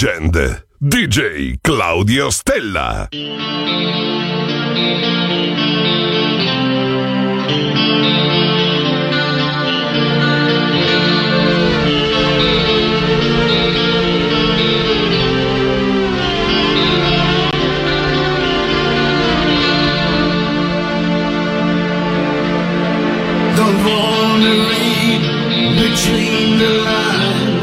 Legend. DJ Claudio Stella. Don't wanna read between the lines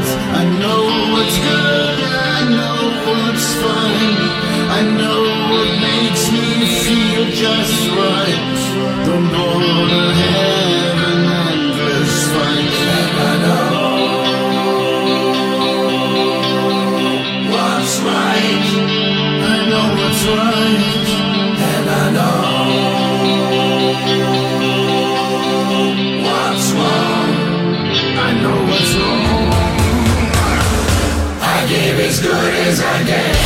be as good as I get.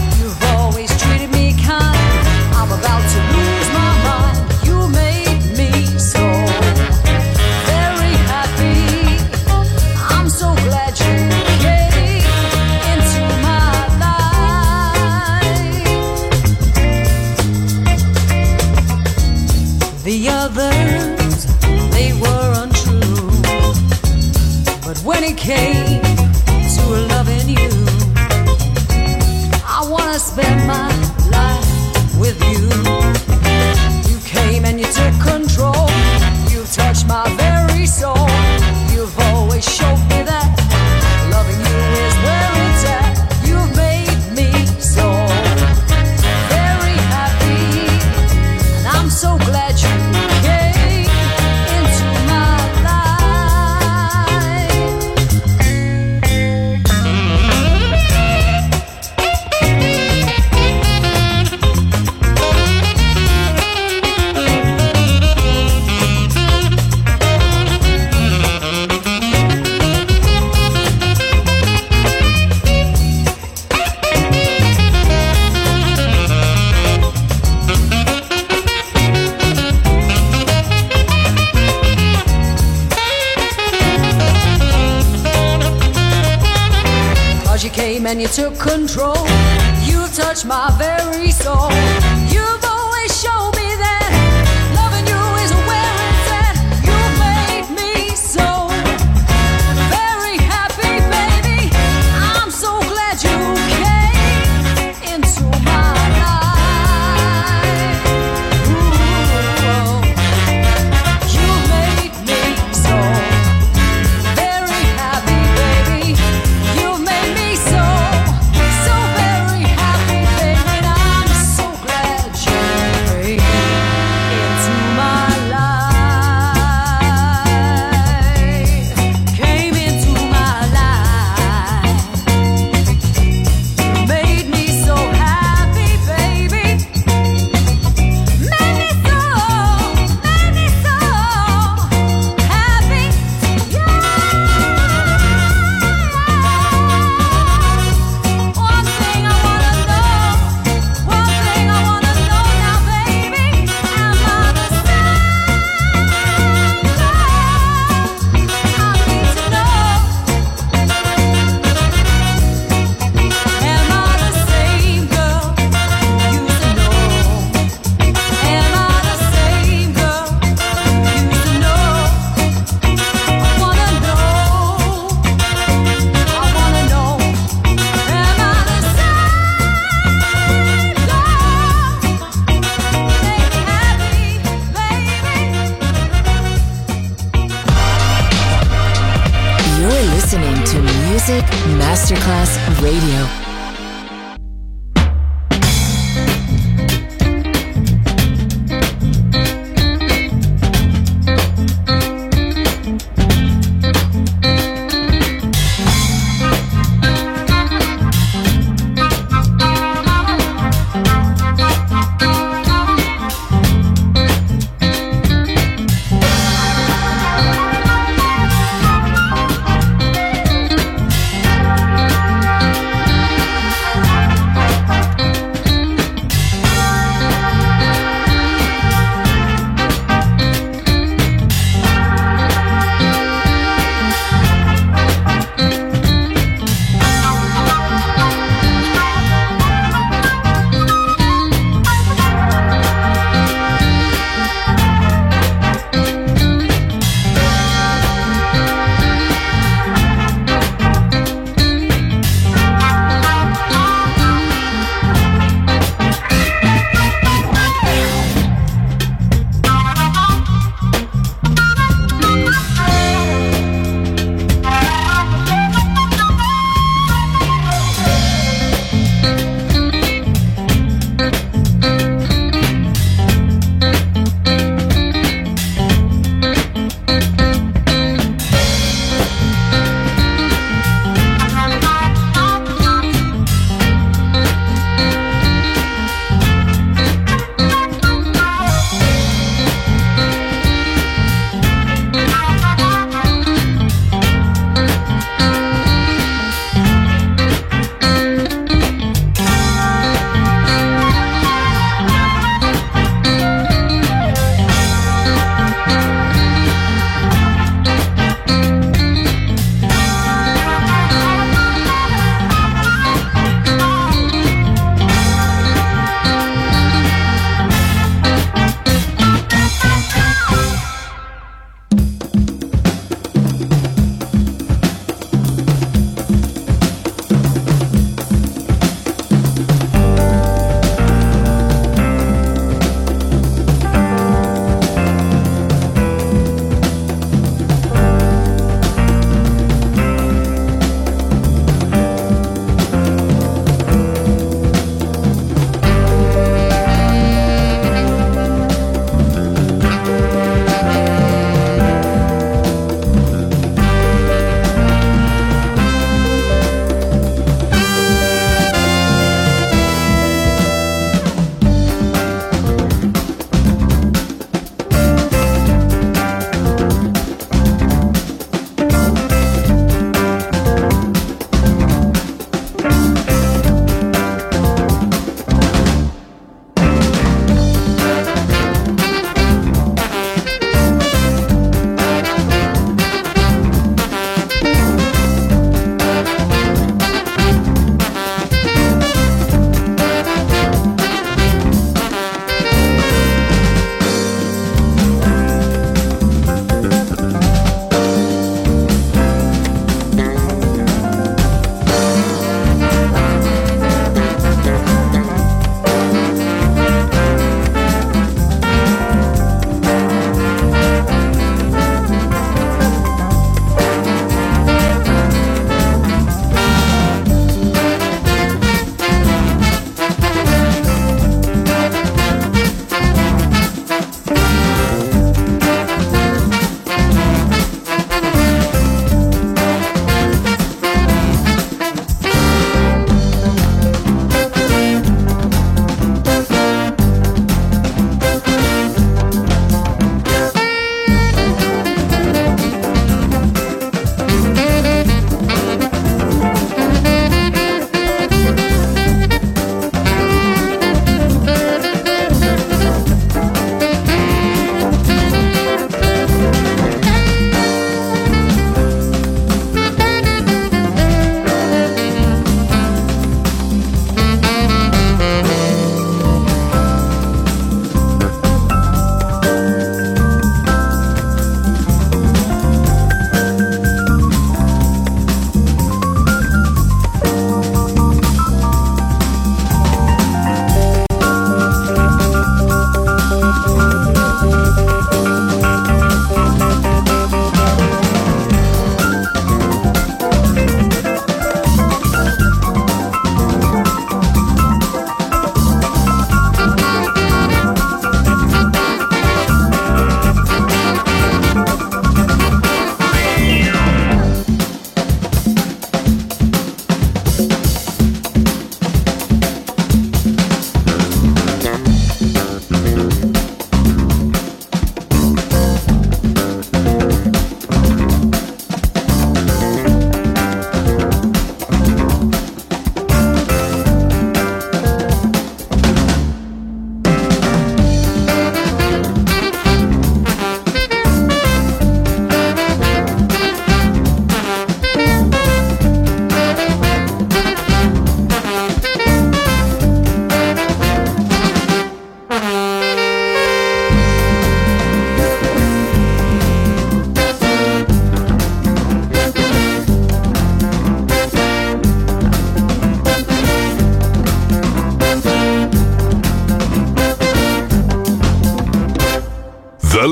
control.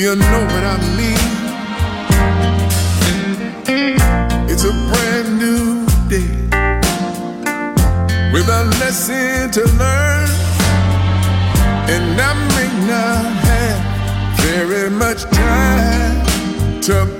you know what I mean? It's a brand new day with a lesson to learn, and I may not have very much time to.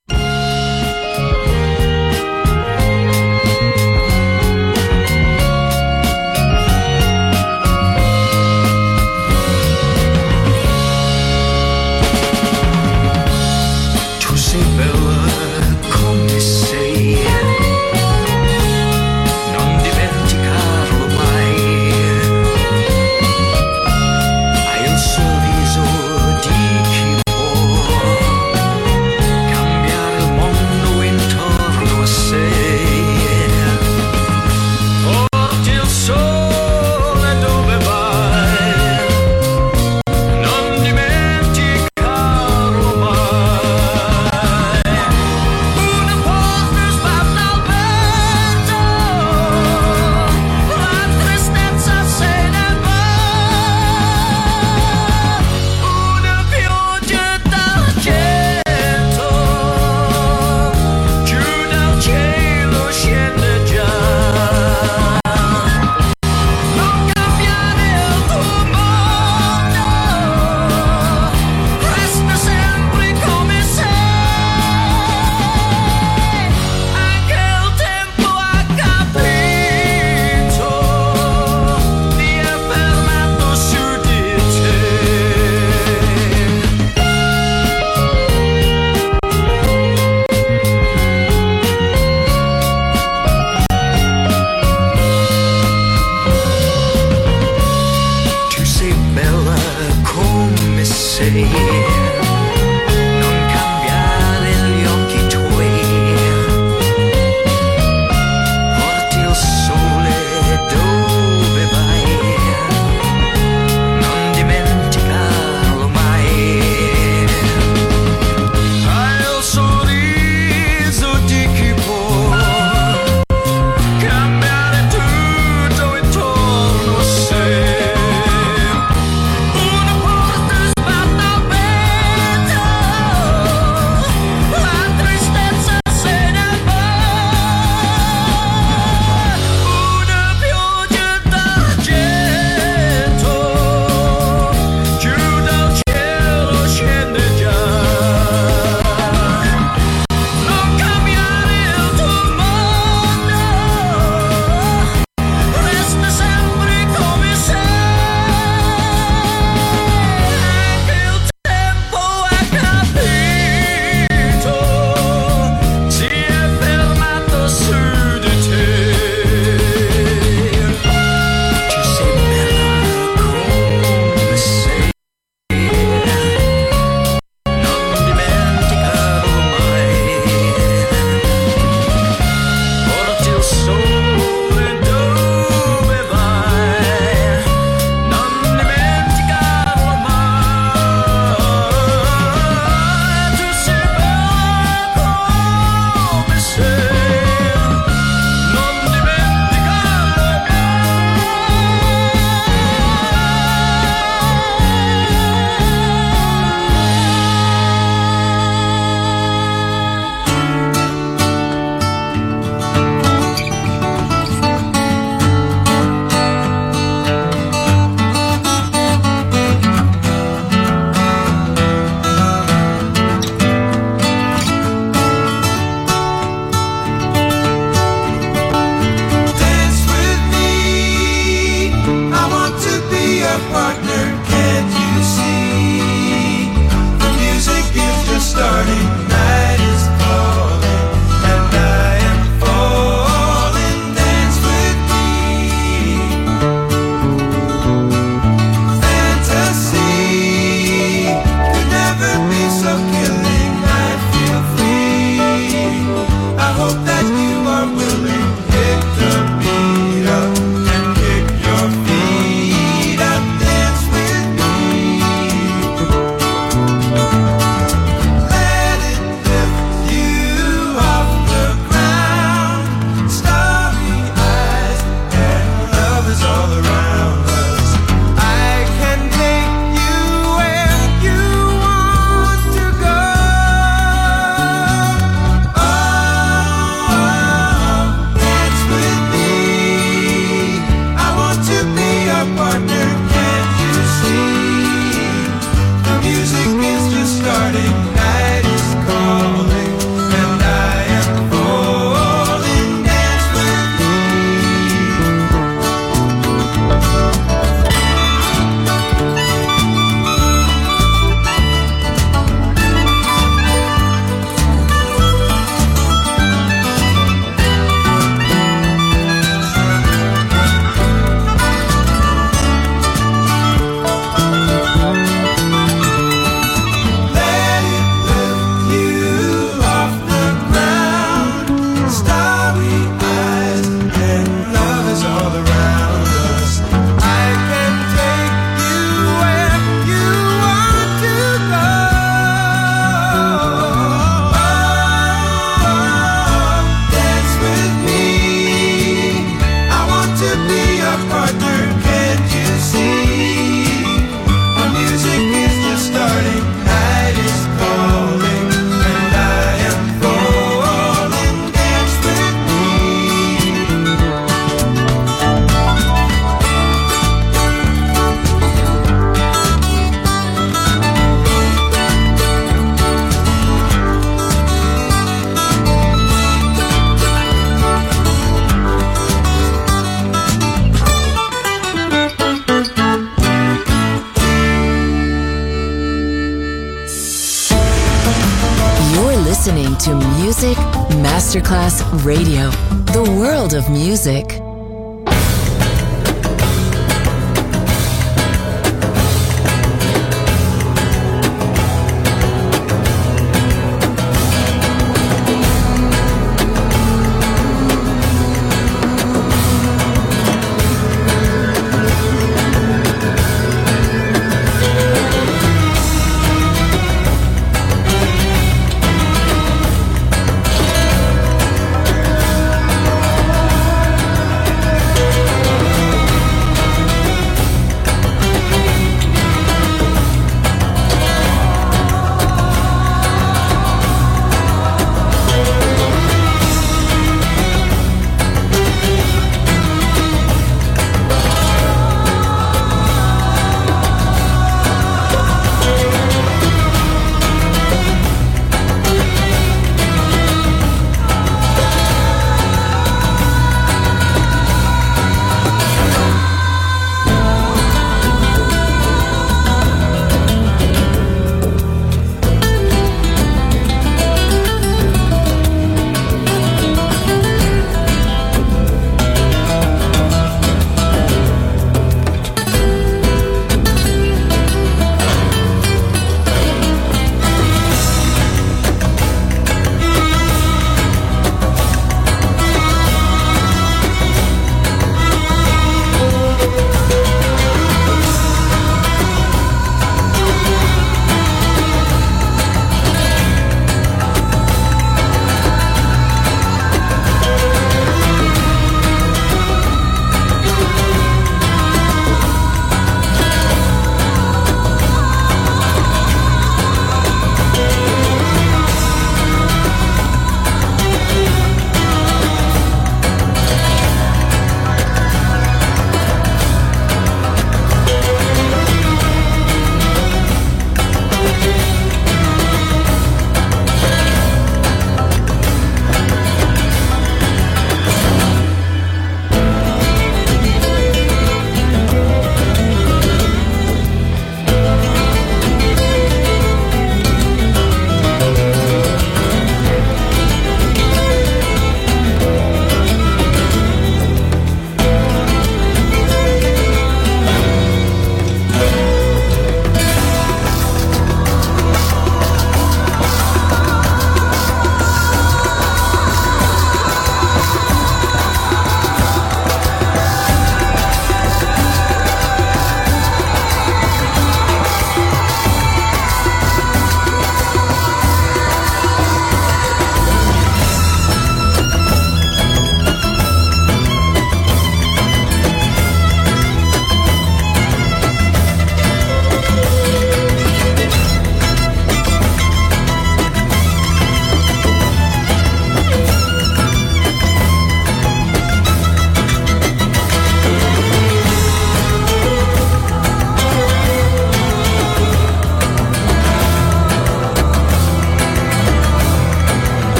Radio,